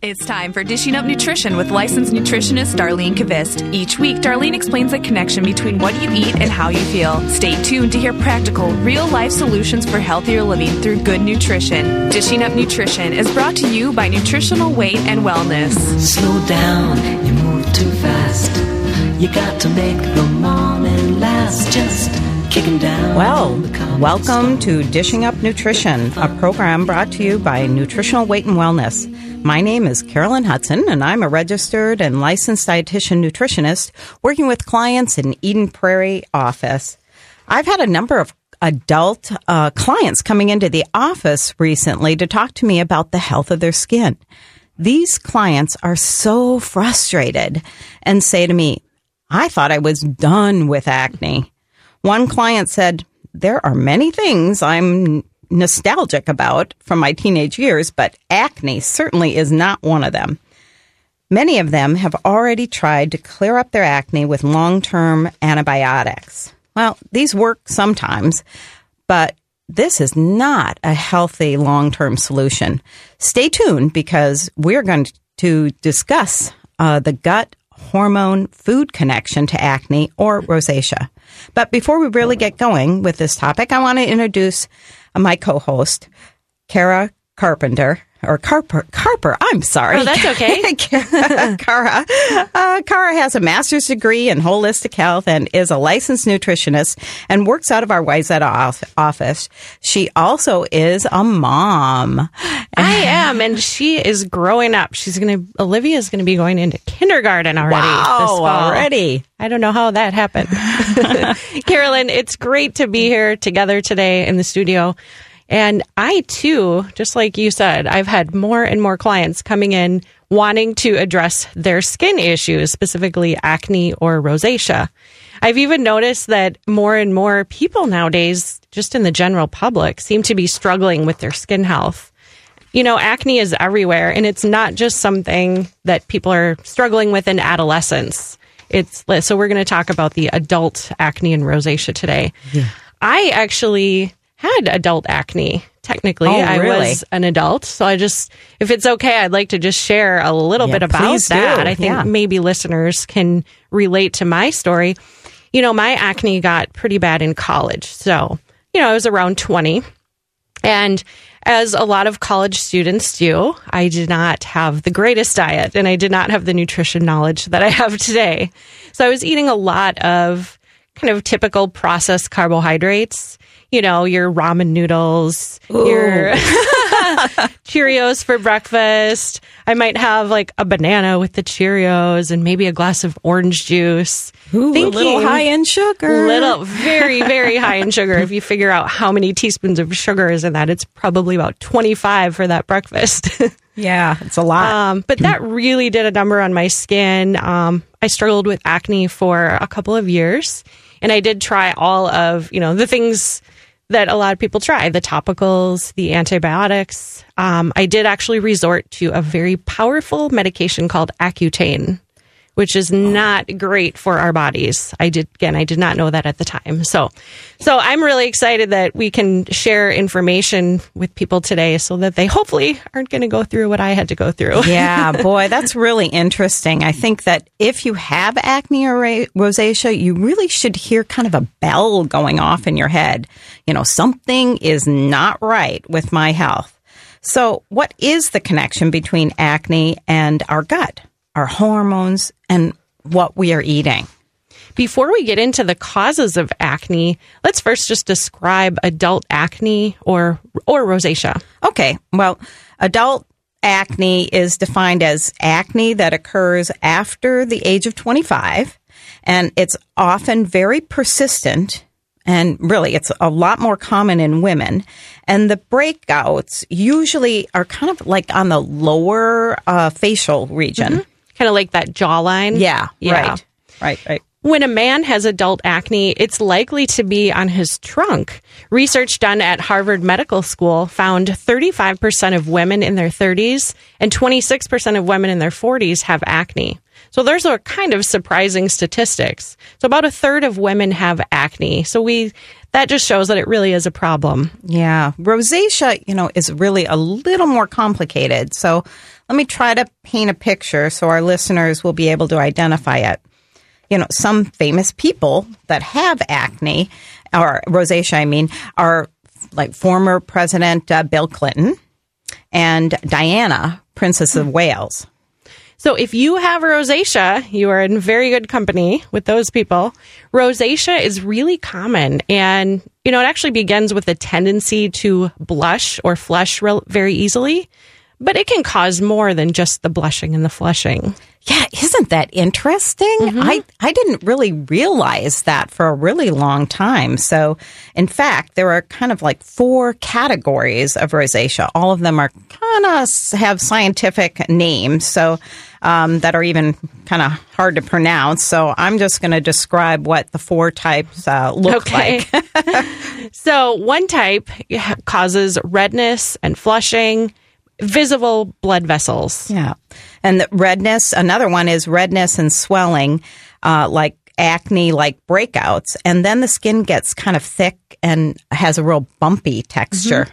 It's time for Dishing Up Nutrition with licensed nutritionist Darlene Kvist. Each week, Darlene explains the connection between what you eat and how you feel. Stay tuned to hear practical, real life solutions for healthier living through good nutrition. Dishing Up Nutrition is brought to you by Nutritional Weight and Wellness. Slow down, you move too fast. You got to make the morning last. Just. Well, welcome to Dishing Up Nutrition, a program brought to you by Nutritional Weight and Wellness. My name is Carolyn Hudson, and I'm a registered and licensed dietitian nutritionist working with clients in Eden Prairie office. I've had a number of adult uh, clients coming into the office recently to talk to me about the health of their skin. These clients are so frustrated and say to me, I thought I was done with acne. One client said, There are many things I'm nostalgic about from my teenage years, but acne certainly is not one of them. Many of them have already tried to clear up their acne with long term antibiotics. Well, these work sometimes, but this is not a healthy long term solution. Stay tuned because we're going to discuss uh, the gut hormone food connection to acne or rosacea. But before we really get going with this topic, I want to introduce my co-host, Cara Carpenter. Or Carper, Carper, I'm sorry. Oh, that's okay. Cara. Uh, Cara has a master's degree in holistic health and is a licensed nutritionist and works out of our Wayzata office. She also is a mom. I am, and she is growing up. She's going to, Olivia is going to be going into kindergarten already. Wow, this fall. already. I don't know how that happened. Carolyn, it's great to be here together today in the studio. And I too, just like you said, I've had more and more clients coming in wanting to address their skin issues, specifically acne or rosacea. I've even noticed that more and more people nowadays, just in the general public, seem to be struggling with their skin health. You know, acne is everywhere, and it's not just something that people are struggling with in adolescence. It's so we're going to talk about the adult acne and rosacea today. Yeah. I actually had adult acne. Technically, Oh, I really? was an adult. So I just, if it's okay, I'd like to just share a little Yeah, bit about please do. that. I think Yeah. maybe listeners can relate to my story. You know, my acne got pretty bad in college. So, you know, I was around 20. And as a lot of college students do, I did not have the greatest diet and I did not have the nutrition knowledge that I have today. So I was eating a lot of kind of typical processed carbohydrates, you know, your ramen noodles, your Cheerios for breakfast. I might have like a banana with the Cheerios and maybe a glass of orange juice. Ooh, a little high in sugar. Little, very, very high in sugar. If you figure out how many teaspoons of sugar is in that, it's probably about 25 for that breakfast. Yeah, it's a lot. um, but that really did a number on my skin. Um, I struggled with acne for a couple of years, and I did try all of, you know, the things that a lot of people try the topicals, the antibiotics. Um, I did actually resort to a very powerful medication called Accutane, which is not great for our bodies. I did again, I did not know that at the time. So, so I'm really excited that we can share information with people today, so that they hopefully aren't going to go through what I had to go through. yeah, boy, that's really interesting. I think that if you have acne or rosacea, you really should hear kind of a bell going off in your head. You know, something is not right with my health. So, what is the connection between acne and our gut, our hormones, and what we are eating? Before we get into the causes of acne, let's first just describe adult acne or or rosacea. Okay, well, adult acne is defined as acne that occurs after the age of 25, and it's often very persistent. And really, it's a lot more common in women. And the breakouts usually are kind of like on the lower uh, facial region. Kind of like that jawline. Yeah, Yeah. right. Right, right. When a man has adult acne, it's likely to be on his trunk. Research done at Harvard Medical School found 35% of women in their 30s and 26% of women in their 40s have acne. So those are kind of surprising statistics. So about a third of women have acne. So we that just shows that it really is a problem. Yeah. Rosacea, you know, is really a little more complicated. So let me try to paint a picture so our listeners will be able to identify it. You know, some famous people that have acne or rosacea, I mean, are like former President uh, Bill Clinton and Diana, Princess of Wales. So if you have rosacea, you are in very good company with those people. Rosacea is really common and you know it actually begins with a tendency to blush or flush real, very easily, but it can cause more than just the blushing and the flushing. Yeah, isn't that interesting? I, I didn't really realize that for a really long time. So, in fact, there are kind of like four categories of rosacea. All of them are kind of have scientific names, so um, that are even kind of hard to pronounce. So, I'm just going to describe what the four types uh, look like. so one type causes redness and flushing, visible blood vessels. Yeah. And the redness, another one is redness and swelling, uh, like acne like breakouts. And then the skin gets kind of thick and has a real bumpy texture.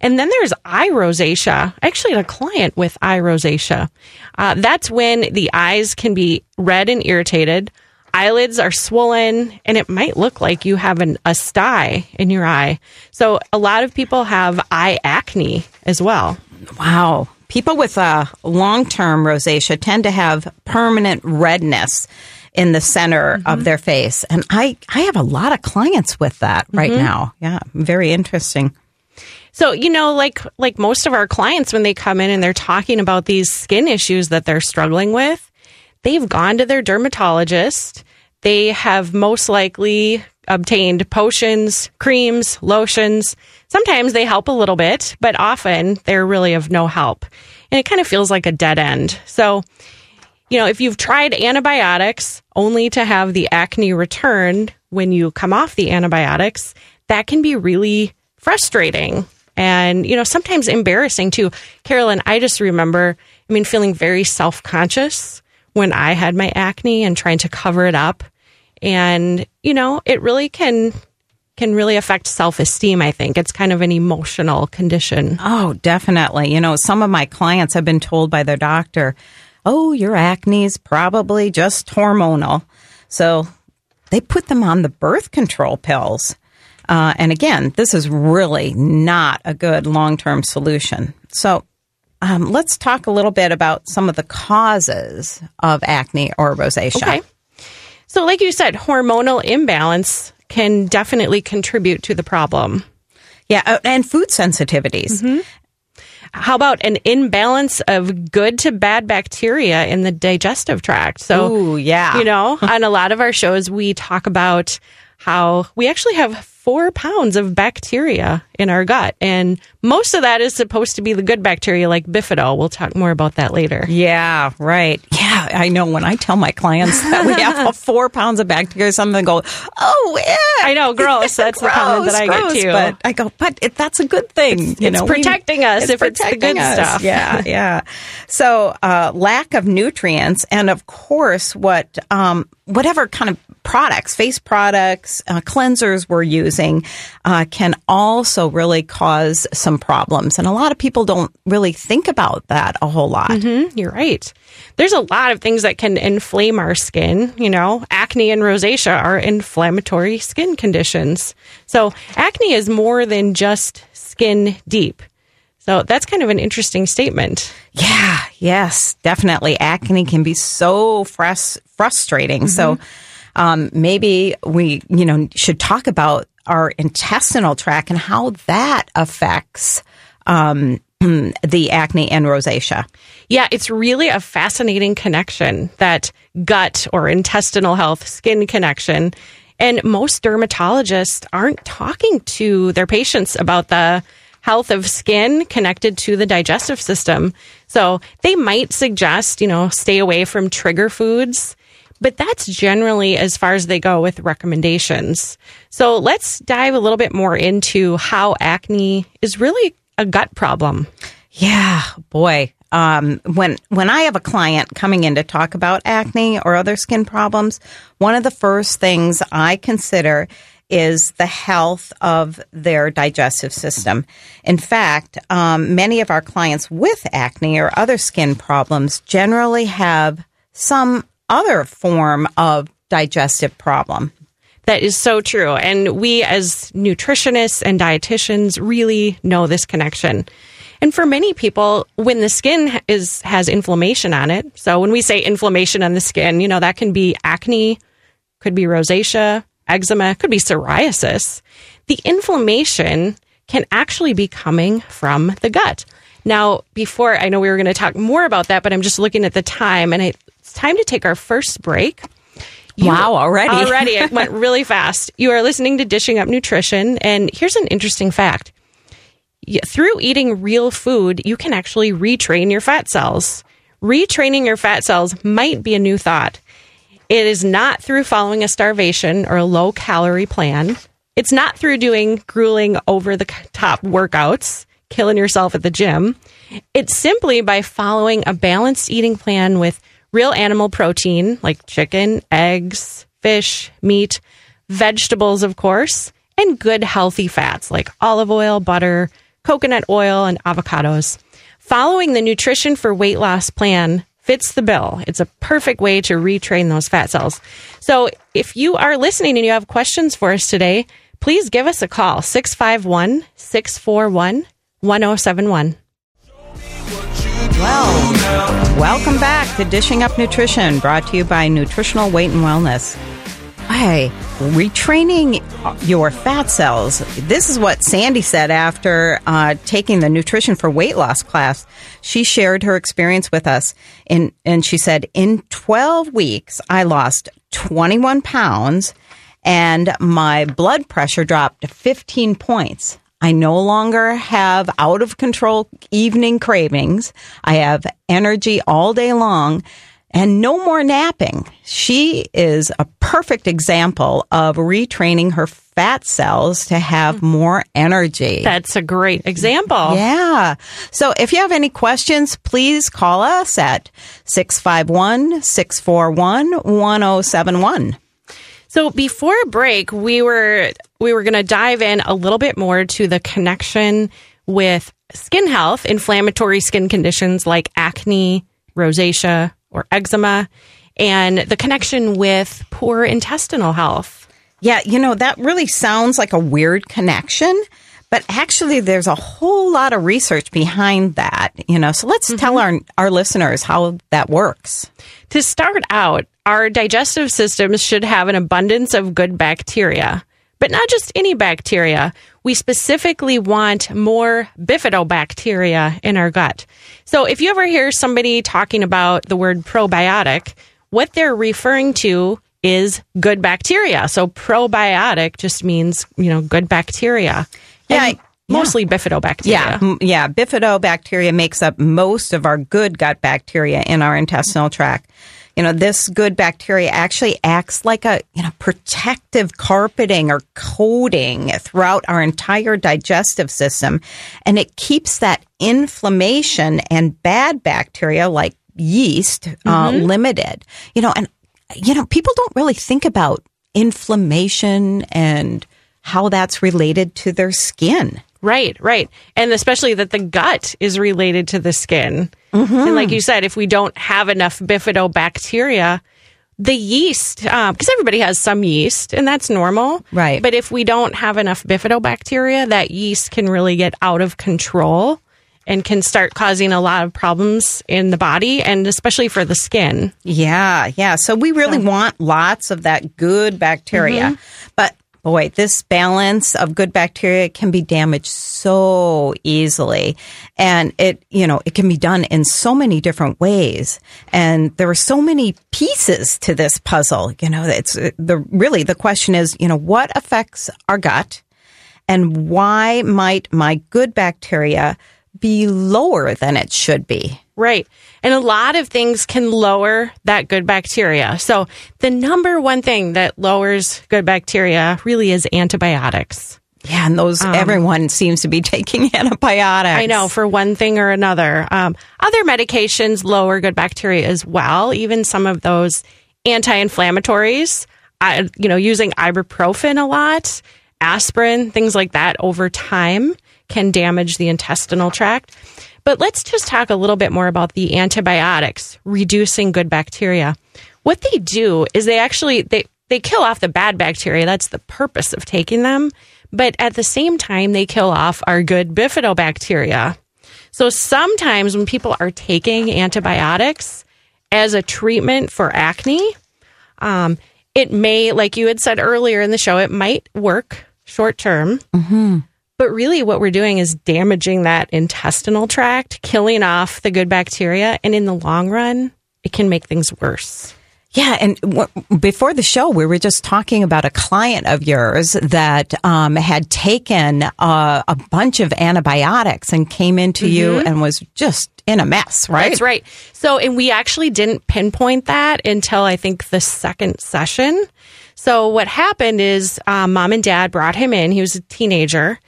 And then there's eye rosacea. I actually had a client with eye rosacea. Uh, that's when the eyes can be red and irritated. Eyelids are swollen, and it might look like you have an, a sty in your eye. So, a lot of people have eye acne as well. Wow. People with uh, long term rosacea tend to have permanent redness in the center of their face. And I, I have a lot of clients with that right now. Yeah. Very interesting. So, you know, like like most of our clients when they come in and they're talking about these skin issues that they're struggling with, they've gone to their dermatologist. They have most likely obtained potions, creams, lotions. Sometimes they help a little bit, but often they're really of no help. And it kind of feels like a dead end. So, you know, if you've tried antibiotics only to have the acne return when you come off the antibiotics, that can be really frustrating and, you know, sometimes embarrassing too. Carolyn, I just remember, I mean, feeling very self conscious when I had my acne and trying to cover it up. And, you know, it really can can really affect self-esteem, I think. It's kind of an emotional condition. Oh, definitely. You know, some of my clients have been told by their doctor, oh, your acne is probably just hormonal. So they put them on the birth control pills. Uh, and again, this is really not a good long term solution. So um, let's talk a little bit about some of the causes of acne or rosacea. Okay. So like you said, hormonal imbalance can definitely contribute to the problem. Yeah, uh, and food sensitivities. How about an imbalance of good to bad bacteria in the digestive tract? So, Ooh, yeah. you know, on a lot of our shows, we talk about how we actually have four pounds of bacteria in our gut. And most of that is supposed to be the good bacteria like bifido. We'll talk more about that later. Yeah, right. Yeah, I know when I tell my clients that we have four pounds of bacteria, some of them go, oh, yeah. I know, gross. That's the comment that I get gross, too. But I go, but it, that's a good thing. you it's know, we- protecting us it's if it's the protecting good us. stuff. Yeah, yeah. So, uh, lack of nutrients, and of course, what um, whatever kind of products, face products, uh, cleansers we're using, uh, can also really cause some problems. And a lot of people don't really think about that a whole lot. Mhm, You're right. There's a lot of things that can inflame our skin. You know, acne and rosacea are inflammatory skin conditions. So, acne is more than just skin deep. So, that's kind of an interesting statement. Yeah, yes, definitely. Acne can be so frus- frustrating. So um, maybe we, you know, should talk about our intestinal tract and how that affects um, the acne and rosacea. Yeah, it's really a fascinating connection that gut or intestinal health skin connection. And most dermatologists aren't talking to their patients about the health of skin connected to the digestive system. So they might suggest, you know, stay away from trigger foods, but that's generally as far as they go with recommendations. So let's dive a little bit more into how acne is really a gut problem. Yeah, boy. Um, when when I have a client coming in to talk about acne or other skin problems, one of the first things I consider is the health of their digestive system. In fact, um, many of our clients with acne or other skin problems generally have some other form of digestive problem. That is so true. And we, as nutritionists and dietitians, really know this connection. And for many people, when the skin is has inflammation on it, so when we say inflammation on the skin, you know that can be acne, could be rosacea, eczema, could be psoriasis. The inflammation can actually be coming from the gut. Now, before I know we were going to talk more about that, but I'm just looking at the time, and it's time to take our first break. You, wow, already. Already. It went really fast. You are listening to Dishing Up Nutrition. And here's an interesting fact through eating real food, you can actually retrain your fat cells. Retraining your fat cells might be a new thought. It is not through following a starvation or a low calorie plan. It's not through doing grueling over the top workouts, killing yourself at the gym. It's simply by following a balanced eating plan with real animal protein like chicken, eggs, fish, meat, vegetables, of course, and good healthy fats like olive oil, butter, coconut oil, and avocados. Following the nutrition for weight loss plan fits the bill. It's a perfect way to retrain those fat cells. So if you are listening and you have questions for us today, please give us a call 651 641 1071. Well, welcome back to Dishing Up Nutrition, brought to you by Nutritional Weight and Wellness. Hey, retraining your fat cells. This is what Sandy said after uh, taking the nutrition for weight loss class. She shared her experience with us, in, and she said, "In 12 weeks, I lost 21 pounds, and my blood pressure dropped to 15 points." I no longer have out of control evening cravings. I have energy all day long and no more napping. She is a perfect example of retraining her fat cells to have hmm. more energy. That's a great example. Yeah. So if you have any questions, please call us at 651 641 1071. So before break, we were we were going to dive in a little bit more to the connection with skin health, inflammatory skin conditions like acne, rosacea, or eczema, and the connection with poor intestinal health. Yeah, you know, that really sounds like a weird connection, but actually there's a whole lot of research behind that, you know. So let's mm-hmm. tell our our listeners how that works. To start out, our digestive systems should have an abundance of good bacteria, but not just any bacteria. We specifically want more bifidobacteria in our gut. So if you ever hear somebody talking about the word probiotic, what they're referring to is good bacteria. So probiotic just means, you know, good bacteria. Yeah. And mostly yeah. bifidobacteria. Yeah, yeah. Bifidobacteria makes up most of our good gut bacteria in our intestinal tract you know, this good bacteria actually acts like a, you know, protective carpeting or coating throughout our entire digestive system. And it keeps that inflammation and bad bacteria like yeast uh, mm-hmm. limited. You know, and, you know, people don't really think about inflammation and how that's related to their skin. Right, right. And especially that the gut is related to the skin. Mm-hmm. And like you said, if we don't have enough bifidobacteria, the yeast, because um, everybody has some yeast and that's normal. Right. But if we don't have enough bifidobacteria, that yeast can really get out of control and can start causing a lot of problems in the body and especially for the skin. Yeah, yeah. So we really so. want lots of that good bacteria. Mm-hmm. But boy, this balance of good bacteria can be damaged so easily. And it, you know, it can be done in so many different ways. And there are so many pieces to this puzzle. You know, it's the really the question is, you know, what affects our gut and why might my good bacteria be lower than it should be? Right. And a lot of things can lower that good bacteria. So the number one thing that lowers good bacteria really is antibiotics. Yeah, and those um, everyone seems to be taking antibiotics. I know for one thing or another. Um, other medications lower good bacteria as well. Even some of those anti-inflammatories I, you know, using ibuprofen a lot, aspirin, things like that over time can damage the intestinal tract. But let's just talk a little bit more about the antibiotics reducing good bacteria. What they do is they actually they they kill off the bad bacteria. That's the purpose of taking them. But at the same time, they kill off our good bifidobacteria. So sometimes when people are taking antibiotics as a treatment for acne, um, it may, like you had said earlier in the show, it might work short term. Mm-hmm. But really, what we're doing is damaging that intestinal tract, killing off the good bacteria. And in the long run, it can make things worse. Yeah, and w- before the show, we were just talking about a client of yours that um, had taken uh, a bunch of antibiotics and came into mm-hmm. you and was just in a mess, right? That's right. So, and we actually didn't pinpoint that until I think the second session. So, what happened is um, mom and dad brought him in. He was a teenager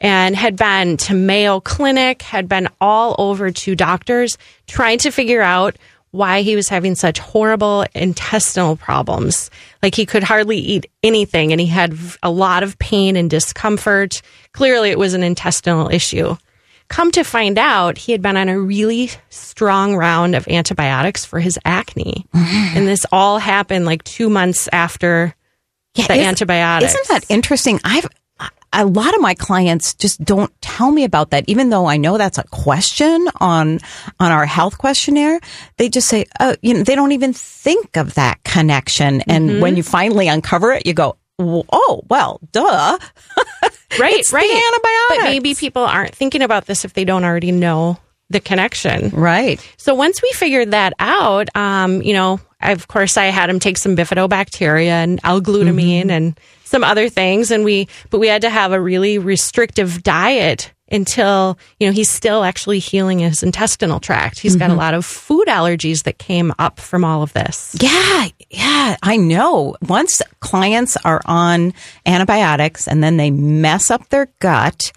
and had been to Mayo Clinic, had been all over to doctors trying to figure out why he was having such horrible intestinal problems. Like he could hardly eat anything and he had a lot of pain and discomfort. Clearly, it was an intestinal issue. Come to find out, he had been on a really strong round of antibiotics for his acne. Mm. and this all happened like two months after yeah, the antibiotics. Isn't that interesting? I've a lot of my clients just don't tell me about that, even though I know that's a question on on our health questionnaire. They just say, "Oh, you know," they don't even think of that connection. And mm-hmm. when you finally uncover it, you go, "Oh, well, duh." right, right. But maybe people aren't thinking about this if they don't already know the connection. Right. So once we figured that out, um, you know, of course, I had him take some bifidobacteria and L-glutamine mm-hmm. and some other things and we but we had to have a really restrictive diet until you know he's still actually healing his intestinal tract He's mm-hmm. got a mm-hmm. lot of food allergies that came up from all of this yeah yeah i know once clients are on antibiotics and then they mess up their gut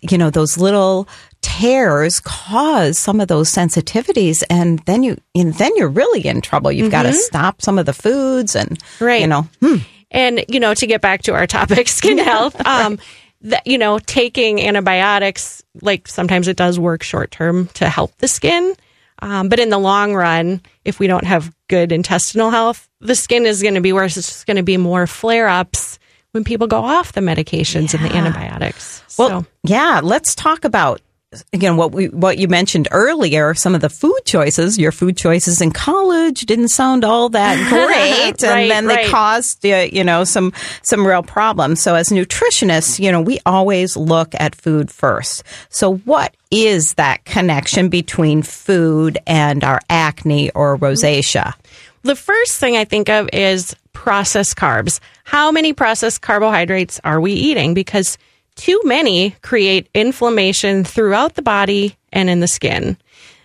you know those little tears cause some of those sensitivities and then you and then you're really in trouble you've mm-hmm. got to stop some of the foods and right. you know hmm. And, you know, to get back to our topic, skin health, um, that, you know, taking antibiotics, like sometimes it does work short term to help the skin. Um, but in the long run, if we don't have good intestinal health, the skin is going to be worse. It's just going to be more flare ups when people go off the medications yeah. and the antibiotics. Well, so. yeah, let's talk about again what we what you mentioned earlier some of the food choices your food choices in college didn't sound all that great. And then right. they caused uh, you know some some real problems. So as nutritionists you know we always look at food first. So what is that connection between food and our acne or rosacea? The first thing i think of is processed carbs. How many processed carbohydrates are we eating? Because too many create inflammation throughout the body and in the skin.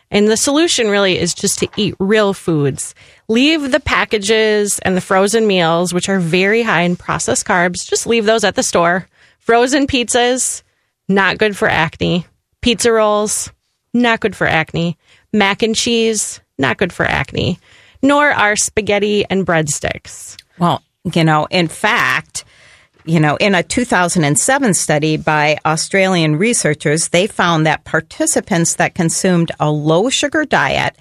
And the solution really is just to eat real foods. Leave the packages and the frozen meals, which are very high in processed carbs. Just leave those at the store. Frozen pizzas, not good for acne. Pizza rolls, not good for acne. Mac and cheese, not good for acne. Nor are spaghetti and breadsticks. Well, you know, in fact, you know, in a 2007 study by Australian researchers, they found that participants that consumed a low sugar diet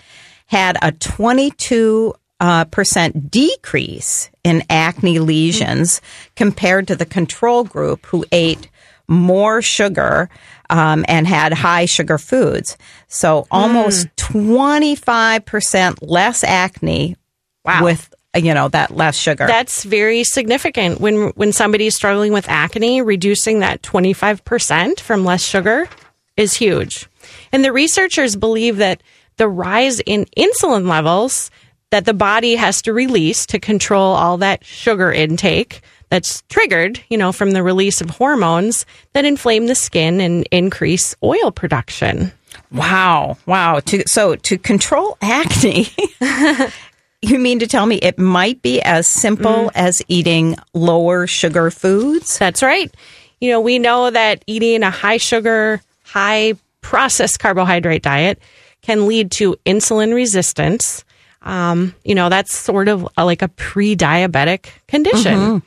had a 22 uh, percent decrease in acne lesions compared to the control group who ate more sugar um, and had high sugar foods. So almost mm. 25% less acne wow. with you know that less sugar that's very significant when when somebody's struggling with acne reducing that 25% from less sugar is huge and the researchers believe that the rise in insulin levels that the body has to release to control all that sugar intake that's triggered, you know, from the release of hormones that inflame the skin and increase oil production. Wow. Wow. To, so to control acne, You mean to tell me it might be as simple mm. as eating lower sugar foods? That's right. You know, we know that eating a high sugar, high processed carbohydrate diet can lead to insulin resistance. um, you know, that's sort of a, like a pre diabetic condition.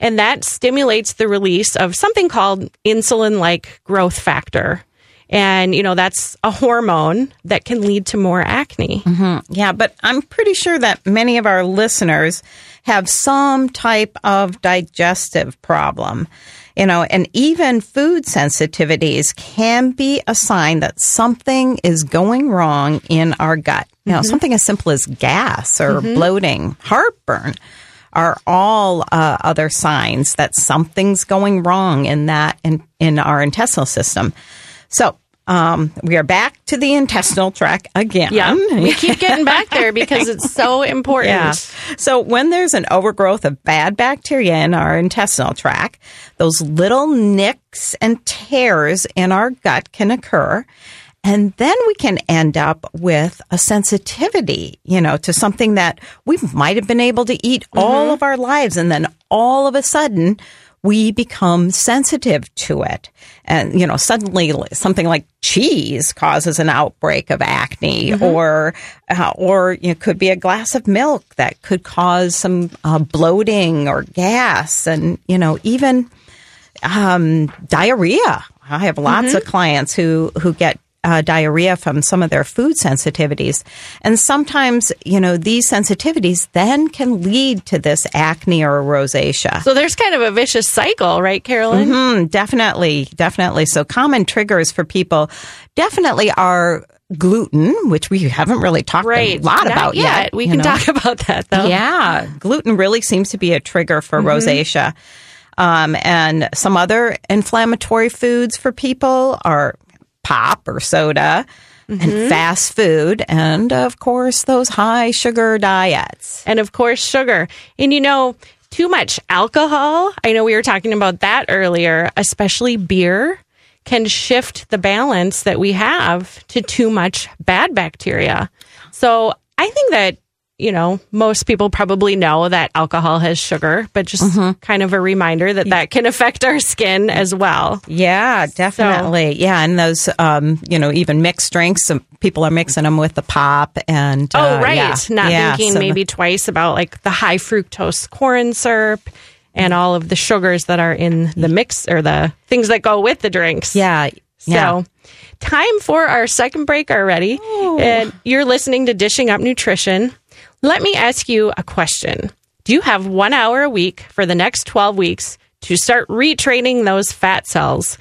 And that stimulates the release of something called insulin like growth factor. And, you know, that's a hormone that can lead to more acne. Mm-hmm. Yeah, but I'm pretty sure that many of our listeners have some type of digestive problem. You know, and even food sensitivities can be a sign that something is going wrong in our gut. You know, mm-hmm. something as simple as gas or mm-hmm. bloating, heartburn are all uh, other signs that something's going wrong in that in, in our intestinal system. So, um, we are back to the intestinal tract again. Yeah. We keep getting back there because it's so important. Yeah. So when there's an overgrowth of bad bacteria in our intestinal tract, those little nicks and tears in our gut can occur. And then we can end up with a sensitivity, you know, to something that we might have been able to eat all of our lives. And then all of a sudden we become sensitive to it. And, you know, suddenly something like cheese causes an outbreak of acne or, uh, or it could be a glass of milk that could cause some uh, bloating or gas and, you know, even, um, diarrhea. I have lots of clients who, who get uh, diarrhea from some of their food sensitivities. And sometimes, you know, these sensitivities then can lead to this acne or rosacea. So there's kind of a vicious cycle, right, Carolyn? Mm, definitely, definitely. So common triggers for people definitely are gluten, which we haven't really talked Right. a lot Not about yet. We can know. talk about that though. Yeah, gluten really seems to be a trigger for rosacea. Um, and some other inflammatory foods for people are pop or soda and mm-hmm. fast food, and of course, those high sugar diets. and of course sugar. And you know, too much alcohol, I know we were talking about that earlier, especially beer can shift the balance that we have to too much bad bacteria. So, I think that you know, most people probably know that alcohol has sugar, but just kind of a reminder that that can affect our skin as well. Yeah, definitely. yeah, and those, um, you know, even mixed drinks, some people are mixing them with the pop and. Oh, uh, right. yeah. Not Yeah, thinking so the- maybe twice about like the high fructose corn syrup and all of the sugars that are in the mix or the things that go with the drinks. Yeah, yeah. So, time for our second break already. And you're listening to Dishing Up Nutrition. Let me ask you a question. Do you have one hour a week for the next 12 weeks to start retraining those fat cells?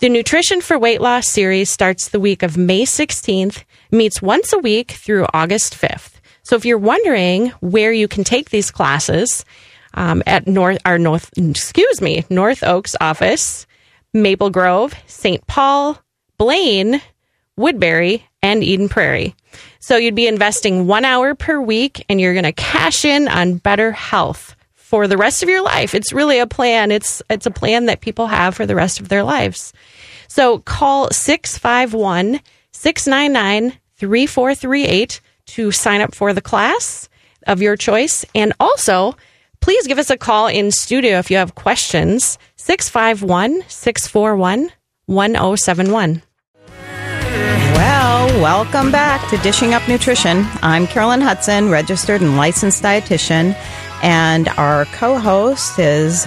The Nutrition for Weight Loss series starts the week of May 16th, meets once a week through August 5th. So if you're wondering where you can take these classes, um, at North, our North, excuse me, North Oaks office, Maple Grove, St. Paul, Blaine, Woodbury, and Eden Prairie. So you'd be investing one hour per week and you're going to cash in on better health for the rest of your life. It's really a plan. It's, it's a plan that people have for the rest of their lives. So call 651 699 3438 to sign up for the class of your choice. And also, please give us a call in studio if you have questions. 651 641 1071. Well, welcome back to Dishing Up Nutrition. I'm Carolyn Hudson, registered and licensed dietitian, and our co-host is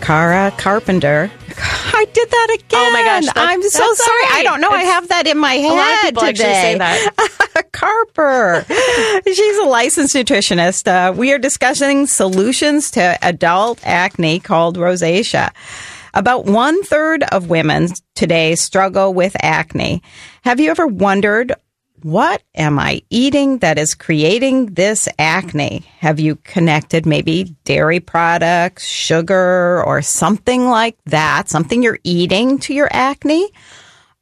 Cara Carpenter. I did that again. Oh my gosh, that's- I'm so sorry. I don't know. I have that in my head A lot of people today. say that. Carper. She's a licensed nutritionist. Uh, we are discussing solutions to adult acne called rosacea. About one third of women today struggle with acne. Have you ever wondered, what am I eating that is creating this acne? Have you connected maybe dairy products, sugar, or something like that? Something you're eating to your acne?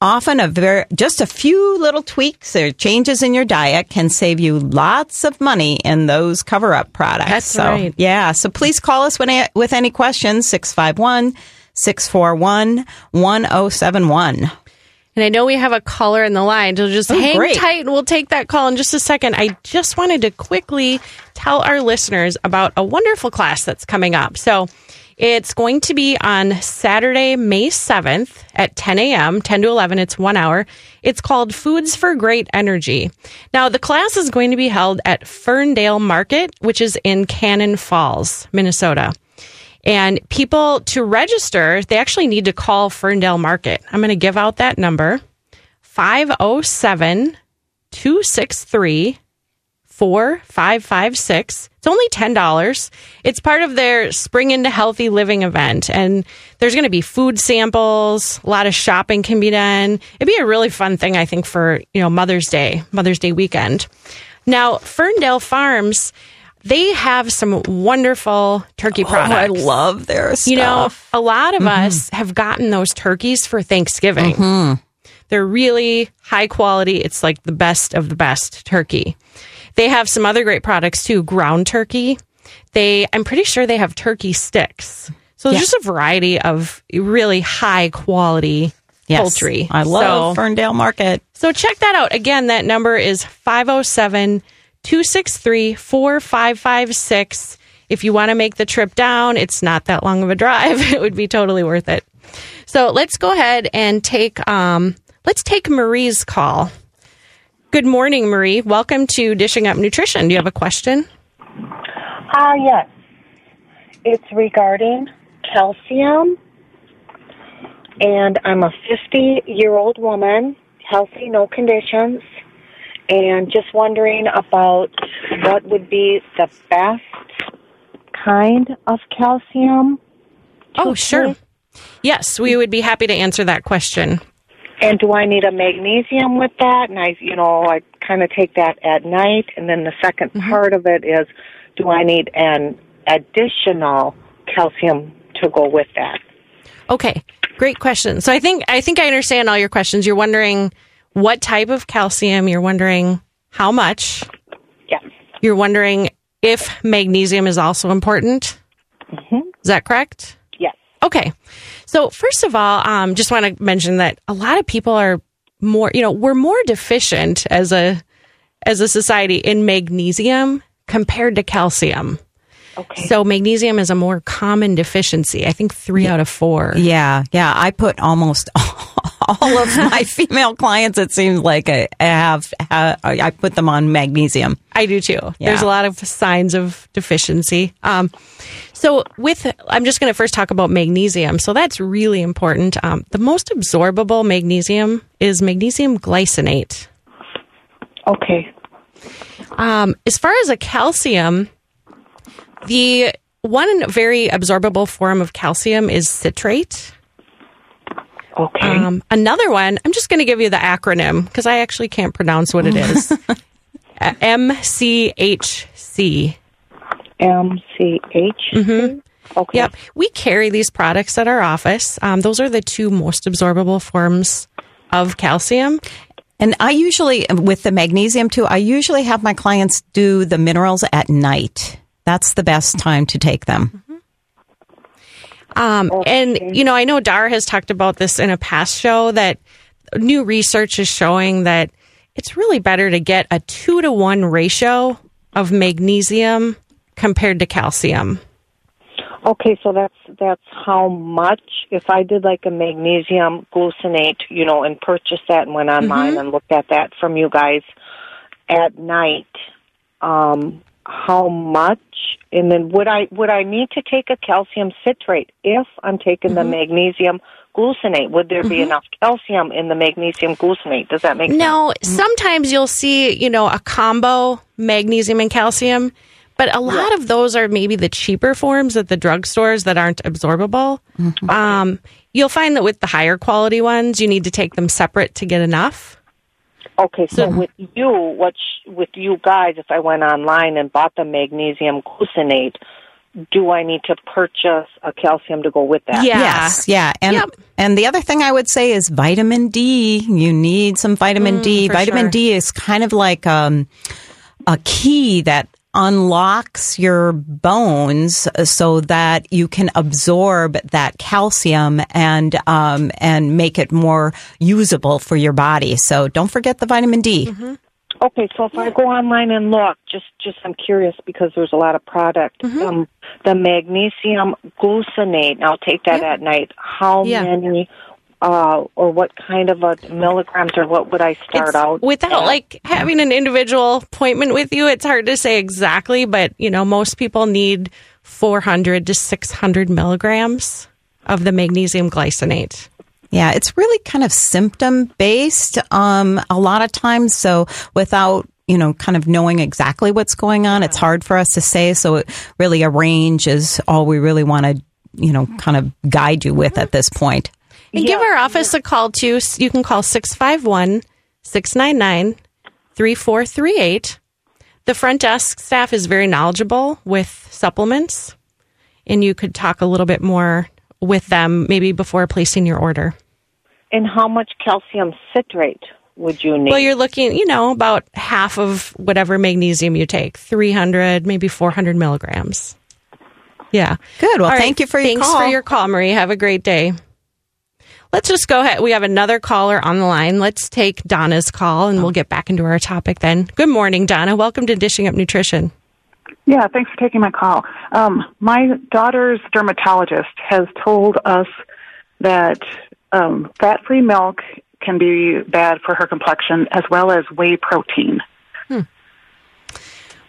Often a very, just a few little tweaks or changes in your diet can save you lots of money in those cover up products. That's so, right. Yeah. So please call us when, with any questions, 651 641 1071. And I know we have a caller in the line. So just Oh, hang great. tight and we'll take that call in just a second. I just wanted to quickly tell our listeners about a wonderful class that's coming up. So It's going to be on Saturday, May 7th at 10 a.m., 10 to 11. It's one hour. It's called Foods for Great Energy. Now, the class is going to be held at Ferndale Market, which is in Cannon Falls, Minnesota. And people to register, they actually need to call Ferndale Market. I'm going to give out that number 507 263 4556. It's only $10. It's part of their Spring into Healthy Living event. And there's going to be food samples, a lot of shopping can be done. It'd be a really fun thing, I think, for, you know, Mother's Day, Mother's Day weekend. Now, Ferndale Farms, they have some wonderful turkey products. Oh, I love their stuff. You know, a lot of mm-hmm. us have gotten those turkeys for Thanksgiving. Mm-hmm. They're really high quality. It's like the best of the best turkey. They have some other great products too, ground turkey. They I'm pretty sure they have turkey sticks. So there's just a variety of really high quality Yes. poultry. I love So- Ferndale Market. so check that out. Again, that number is 507 263 4556. If you want to make the trip down, it's not that long of a drive. It would be totally worth it. So let's go ahead and take um, let's take Marie's call. Good morning, Marie. Welcome to Dishing Up Nutrition. Do you have a question? Ah, yes. It's regarding calcium. And I'm a 50 year old woman, healthy, no conditions, and just wondering about what would be the best kind of calcium. Oh, sure. Yes, we would be happy to answer that question. And do I need a magnesium with that? And I, you know, I kind of take that at night. And then the 2nd mm-hmm. part of it is, do I need an additional calcium to go with that? Okay, great question. So I think I think I understand all your questions. You're wondering what type of calcium. You're wondering how much. Yes. You're wondering if magnesium is also important. Is that correct? Yes. Okay. So first of all, um, just want to mention that a lot of people are more, you know, we're more deficient as a as a society in magnesium compared to calcium. Okay. So magnesium is a more common deficiency. I think three out of four. Yeah, yeah. I put almost all of my female clients. It seems like I have. ha I put them on magnesium. I do too. There's a lot of signs of deficiency. Um, so with, I'm just going to first talk about magnesium. So that's really important. Um, the most absorbable magnesium is magnesium glycinate. Okay. Um, as far as a calcium, the one very absorbable form of calcium is citrate. Okay. Um, another one, I'm just going to give you the acronym because I actually can't pronounce what it is. Uh, MCHC. MCH. Okay. Yep. We carry these products at our office. Um, those are the two most absorbable forms of calcium. And I usually, with the magnesium too, I usually have my clients do the minerals at night. That's the best time to take them. Um, And, you know, I know Dar has talked about this in a past show that new research is showing that it's really better to get a two to one ratio of magnesium compared to calcium. Okay, so that's that's how much. If I did like a magnesium glucinate, you know, and purchased that and went online and looked at that from you guys at night, um, how much? And then would I would I need to take a calcium citrate if I'm taking the mm-hmm. magnesium glucinate? Would there be mm-hmm. enough calcium in the magnesium glucinate? Does that make sense? No, sometimes you'll see, you know, a combo magnesium and calcium, but a lot of those are maybe the cheaper forms at the drugstores that aren't absorbable. Um, you'll find that with the higher quality ones, you need to take them separate to get enough. Okay, so with you, what sh- with you guys, if I went online and bought the magnesium glucinate, do I need to purchase a calcium to go with that? Yeah. Yes, yeah. And Yep. and the other thing I would say is vitamin D. You need some vitamin D. Mm, for Vitamin sure. D is kind of like um, a key that unlocks your bones so that you can absorb that calcium and um, and make it more usable for your body. So don't forget the vitamin D. Okay, so if I go online and look, just just I'm curious because there's a lot of product. Mm-hmm. Um, the magnesium glucinate. I'll take that at night. How Yeah. many, uh, or what kind of a milligrams, or what would I start It's- out without at? like having an individual appointment with you it's hard to say exactly but you know most people need 400 to 600 milligrams of the magnesium glycinate Yeah, it's really kind of symptom based um, a lot of times. So without you know, kind of knowing exactly what's going on, it's hard for us to say. So it, really, a range is all we really want to you know kind of guide you with at this point. And give our office a call too you can call 651 699 3438 the front desk staff is very knowledgeable with supplements and you could talk a little bit more with them maybe before placing your order and how much calcium citrate would you need? Well, you're looking, you know, about half of whatever magnesium you take 300, maybe 400 milligrams. Yeah. Good. Well, All right. thank you for your Thanks call. for your call, Marie. Have a great day. Let's just go ahead. We have another caller on the line. Let's take Donna's call and we'll get back into our topic then. Good morning, Donna. Welcome to Dishing Up Nutrition. Yeah, thanks for taking my call. Um, my daughter's dermatologist has told us that um, fat-free milk can be bad for her complexion, as well as whey protein.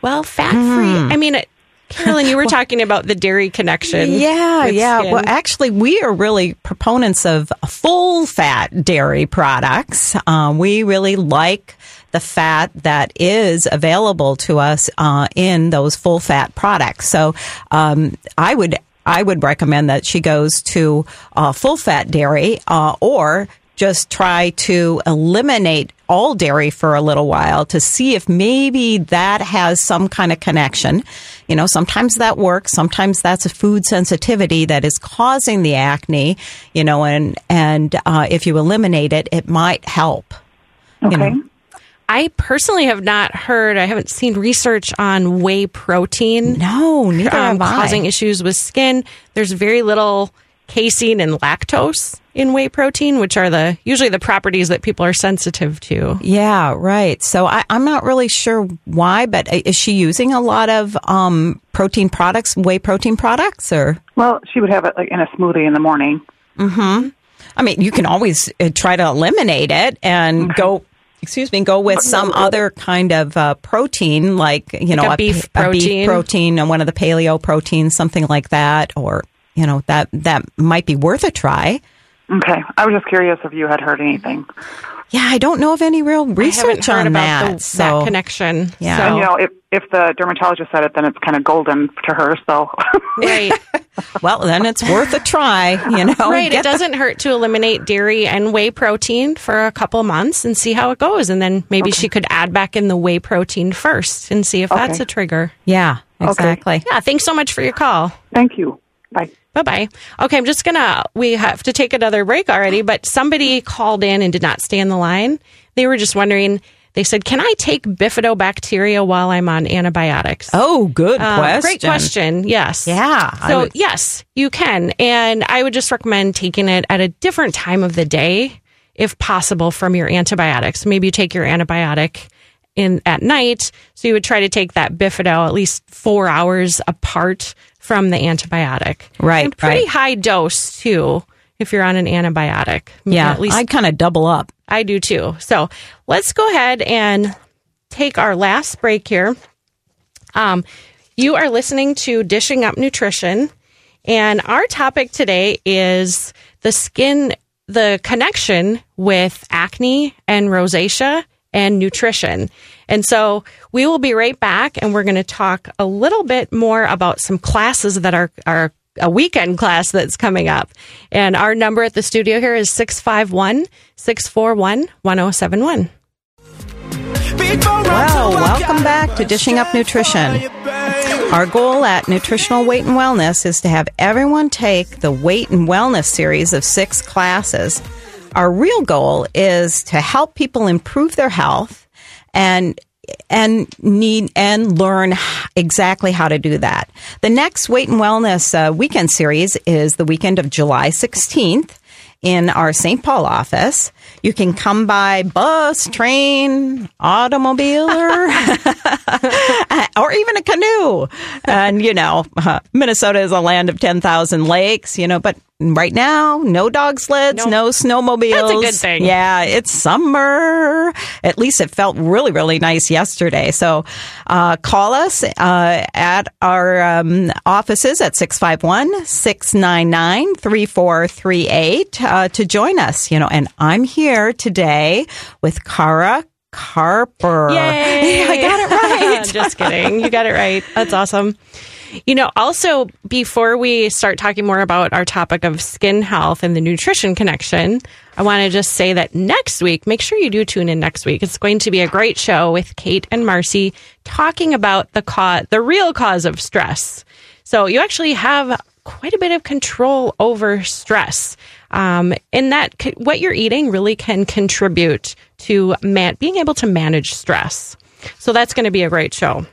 Well, fat free. Hmm. I mean, it- Carolyn, you were talking about the dairy connection. Yeah, yeah. skin. Well, actually, we are really proponents of full fat dairy products. Um, we really like the fat that is available to us uh, in those full fat products. So, um, I would I would recommend that she goes to uh, full fat dairy uh, or just try to eliminate all dairy for a little while to see if maybe that has some kind of connection. You know, sometimes that works. Sometimes that's a food sensitivity that is causing the acne, you know, and, and, uh, if you eliminate it, it might help. Okay. know. I personally have not heard, I haven't seen research on whey protein. No, neither um, have I. causing issues with skin. There's very little casein and lactose in whey protein, which are the usually the properties that people are sensitive to. Yeah, right. So I, I'm not really sure why, but is she using a lot of um, protein products, whey protein products, or? Well, she would have it like in a smoothie in the morning. Hmm. I mean, you can always uh, try to eliminate it and go. Excuse me, go with some other kind of uh, protein, like you know, a beef pa- a beef protein. protein, and one of the paleo proteins, something like that, or you know, that that might be worth a try. Okay. I was just curious if you had heard anything. Yeah, I don't know of any real I research heard on about that. the, so that connection. Yeah. So- And you know, if if the dermatologist said it, then it's kind of golden to her. So. right, well, then it's worth a try. You know, right. It Get the- doesn't hurt to eliminate dairy and whey protein for a couple months and see how it goes, and then maybe she could add back in the whey protein first and see if that's a trigger. Yeah, exactly. Yeah. Thanks so much for your call. Thank you. Bye. Bye bye. Okay, I'm just gonna. We have to take another break already, but somebody called in and did not stay in the line. They were just wondering. They said, "Can I take bifidobacteria while I'm on antibiotics?" Oh, good Um, question. Great question. Yes. Yeah, So would- yes, you can, and I would just recommend taking it at a different time of the day, if possible, from your antibiotics. Maybe you take your antibiotic in at night, so you would try to take that bifido at least four hours apart from the antibiotic. Right, And pretty right. high dose too. If you're on an antibiotic, Yeah, at least I'd kind of double up. I do too. So let's go ahead and take our last break here. Um, you are listening to Dishing Up Nutrition, and our topic today is the skin, the connection with acne and rosacea and nutrition. And so we will be right back, and we're going to talk a little bit more about some classes that are are a weekend class that's coming up. And our number at the studio here is 651 641 1071. Well, welcome back to Dishing Up Nutrition. Our goal at Nutritional Weight and Wellness is to have everyone take the Weight and Wellness series of six classes. Our real goal is to help people improve their health and and need and learn exactly how to do that. The next Weight and Wellness uh, weekend series is the weekend of July 16th. in our St. Paul office. You can come by bus, train, automobile, or, or even a canoe. And, you know, Minnesota is a land of 10,000 lakes, you know, but right now, no dog sleds, Nope. no snowmobiles. That's a good thing. Yeah, it's summer. At least it felt really, really nice yesterday. So uh, call us uh, at our um, offices at 651 699 3438 uh, to join us. You know, and I'm here today with Cara Carper. Yay! I got it right. Just kidding. You got it right. That's awesome. You know, also, before we start talking more about our topic of skin health and the nutrition connection, I want to just say that next week, make sure you do tune in next week. It's going to be a great show with Kate and Marcy talking about the cause, the real cause of stress. So you actually have quite a bit of control over stress. Um, and that what you're eating really can contribute to man- being able to manage stress. So that's going to be a great show.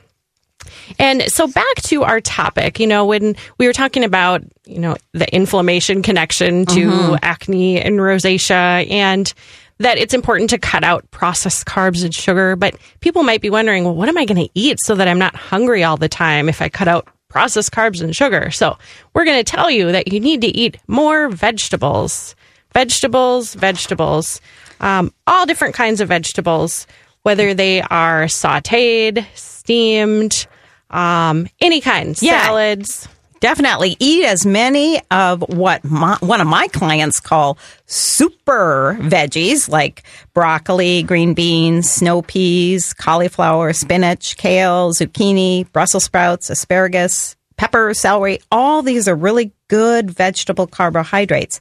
And so back to our topic, you know, when we were talking about, you know, the inflammation connection to acne and rosacea and that it's important to cut out processed carbs and sugar, but people might be wondering, well, what am I going to eat so that I'm not hungry all the time if I cut out processed carbs and sugar? So we're going to tell you that you need to eat more vegetables, vegetables, vegetables, um, all different kinds of vegetables, whether they are sauteed, steamed, um, any kind, Yeah. salads. Definitely eat as many of what my, one of my clients call super veggies like broccoli, green beans, snow peas, cauliflower, spinach, kale, zucchini, Brussels sprouts, asparagus, pepper, celery. All these are really good vegetable carbohydrates.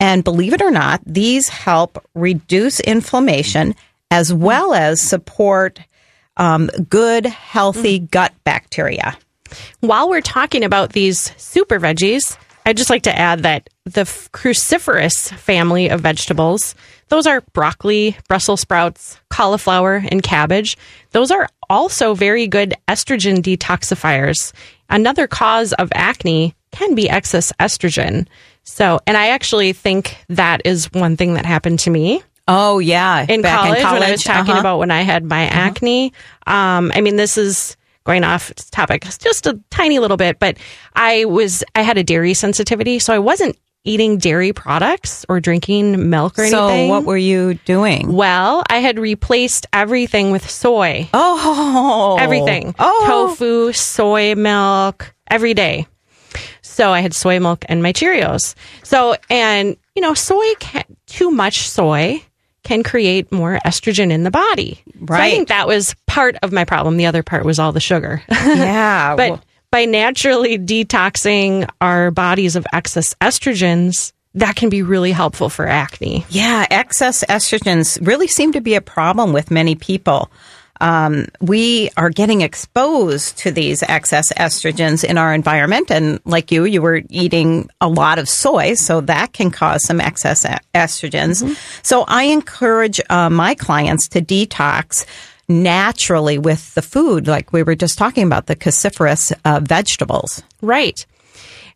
And believe it or not, these help reduce inflammation as well as support um, good, healthy gut bacteria. While we're talking about these super veggies, I'd just like to add that the cruciferous family of vegetables, those are broccoli, Brussels sprouts, cauliflower, and cabbage. Those are also very good estrogen detoxifiers. Another cause of acne can be excess estrogen. So, and I actually think that is one thing that happened to me Oh yeah, in, Back college, when I was talking uh-huh. about when I had my acne. Um, I mean, this is going off topic just a tiny little bit, but I was I had a dairy sensitivity, so I wasn't eating dairy products or drinking milk or So anything. So what were you doing? well, I had replaced everything with soy. Oh, Everything. Oh, Tofu, soy milk, every day. So I had soy milk and my Cheerios. So, and, you know, soy, can, too much soy can create more estrogen in the body. So I think that was part of my problem. The other part was all the sugar. yeah. but well, by naturally detoxing our bodies of excess estrogens, that can be really helpful for acne. yeah, excess estrogens really seem to be a problem with many people. Um, we are getting exposed to these excess estrogens in our environment. And like you, you were eating a lot of soy, so that can cause some excess estrogens. So I encourage uh, my clients to detox naturally with the food, like we were just talking about, the cruciferous uh, vegetables. Right.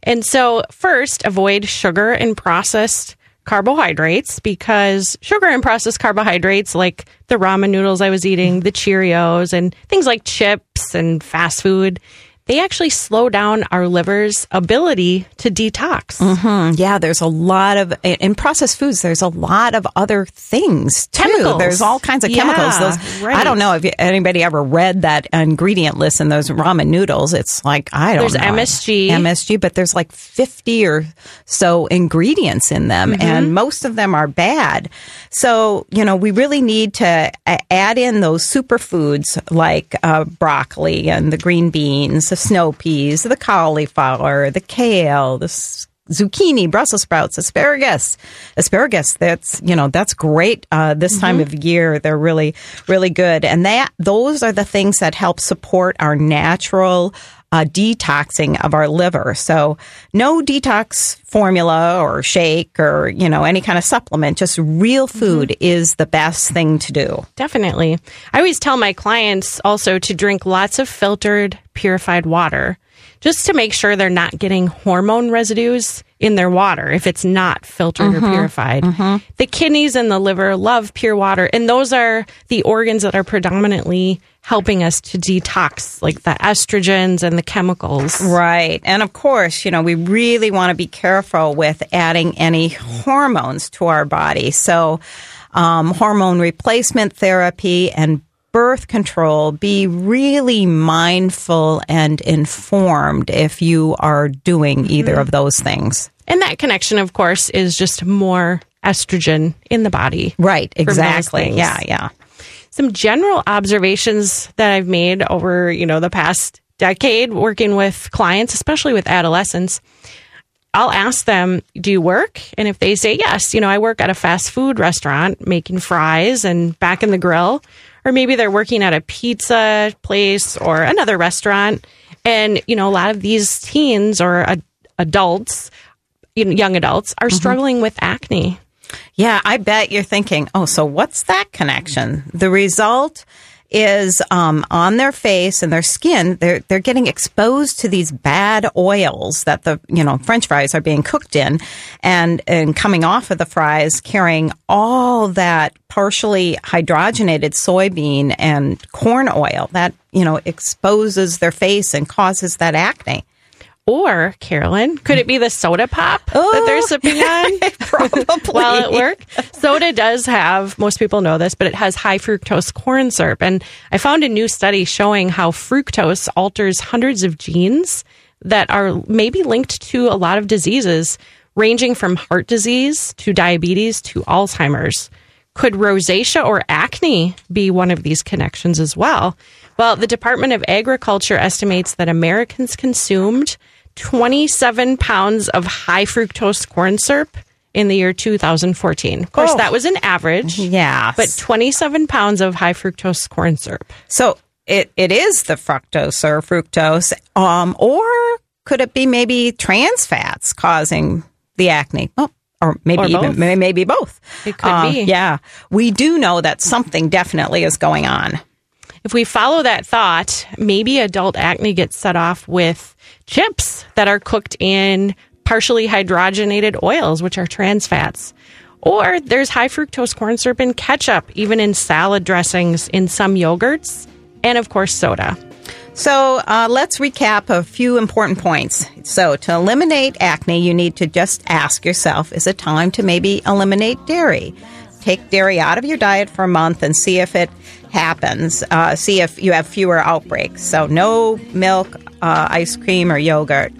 And so, first, avoid sugar and processed carbohydrates because sugar and processed carbohydrates, like the ramen noodles I was eating, the Cheerios, and things like chips and fast food, they actually slow down our liver's ability to detox. Mm, yeah, there's a lot of in processed foods. There's a lot of other things too. Chemicals. There's all kinds of chemicals. Yeah, Those right. I don't know if anybody ever read that ingredient list in those ramen noodles. It's like I don't know. There's know MSG. MSG, but there's like 50 or so ingredients in them, Mm-hmm. and most of them are bad. So you know we really need to add in those superfoods like uh, broccoli and the green beans, the snow peas, the cauliflower, the kale, the zucchini, Brussels sprouts, asparagus. Asparagus, that's, you know, that's great uh, this time of year. They're really, really good. And that, those are the things that help support our natural uh, detoxing of our liver. So no detox formula or shake or, you know, any kind of supplement. Just real food is the best thing to do. Definitely. I always tell my clients also to drink lots of filtered, purified water just to make sure they're not getting hormone residues in their water if it's not filtered or purified. The kidneys and the liver love pure water, and those are the organs that are predominantly helping us to detox, like the estrogens and the chemicals. Right. And of course, you know, we really want to be careful with adding any hormones to our body. So, um, hormone replacement therapy and birth control, be really mindful and informed if you are doing either of hmm. those things. And that connection, of course, is just more estrogen in the body. Right. Exactly. Yeah. Yeah. some general observations that I've made over, you know, the past decade working with clients, especially with adolescents. I'll ask them, "Do you work?" And if they say yes, you know, I work at a fast food restaurant making fries and back in the grill, or maybe they're working at a pizza place or another restaurant. And you know, a lot of these teens or ad- adults, you know, young adults, are mm-hmm. struggling with acne. Yeah, I bet you're thinking, oh, so what's that connection? The result is um, on their face and their skin. They're they're getting exposed to these bad oils that the you know French fries are being cooked in, and and coming off of the fries, carrying all that partially hydrogenated soybean and corn oil that you know exposes their face and causes that acne. Or, Carolyn, could it be the soda pop that they're Oh. sipping on? Probably. While at work. Soda does have, most people know this, but it has high fructose corn syrup. And I found a new study showing how fructose alters hundreds of genes that are maybe linked to a lot of diseases, ranging from heart disease to diabetes to Alzheimer's. Could rosacea or acne be one of these connections as well? Well, the Department of Agriculture estimates that Americans consumed 27 pounds of high fructose corn syrup in the year 2014. Of course, Oh. that was an average. Yeah, But 27 pounds of high fructose corn syrup. So it, it is the fructose or fructose, um, or could it be maybe trans fats causing the acne? Oh, or maybe Or even both. maybe both. It could Uh, be. Yeah, we do know that something definitely is going on. If we follow that thought, maybe adult acne gets set off with chips that are cooked in partially hydrogenated oils, which are trans fats. Or there's high fructose corn syrup in ketchup, even in salad dressings, in some yogurts, and of course, soda. So uh, let's recap a few important points. So to eliminate acne, you need to just ask yourself: Is it time to maybe eliminate dairy? Take dairy out of your diet for a month and see if it happens. Uh, see if you have fewer outbreaks. So no milk, uh, ice cream, or yogurt.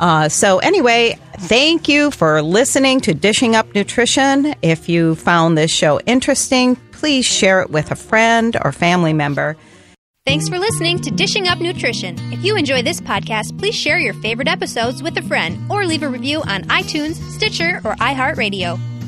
Uh, so anyway, thank you for listening to Dishing Up Nutrition. If you found this show interesting, please share it with a friend or family member. Thanks for listening to Dishing Up Nutrition. If you enjoy this podcast, please share your favorite episodes with a friend or leave a review on iTunes, Stitcher, or iHeartRadio.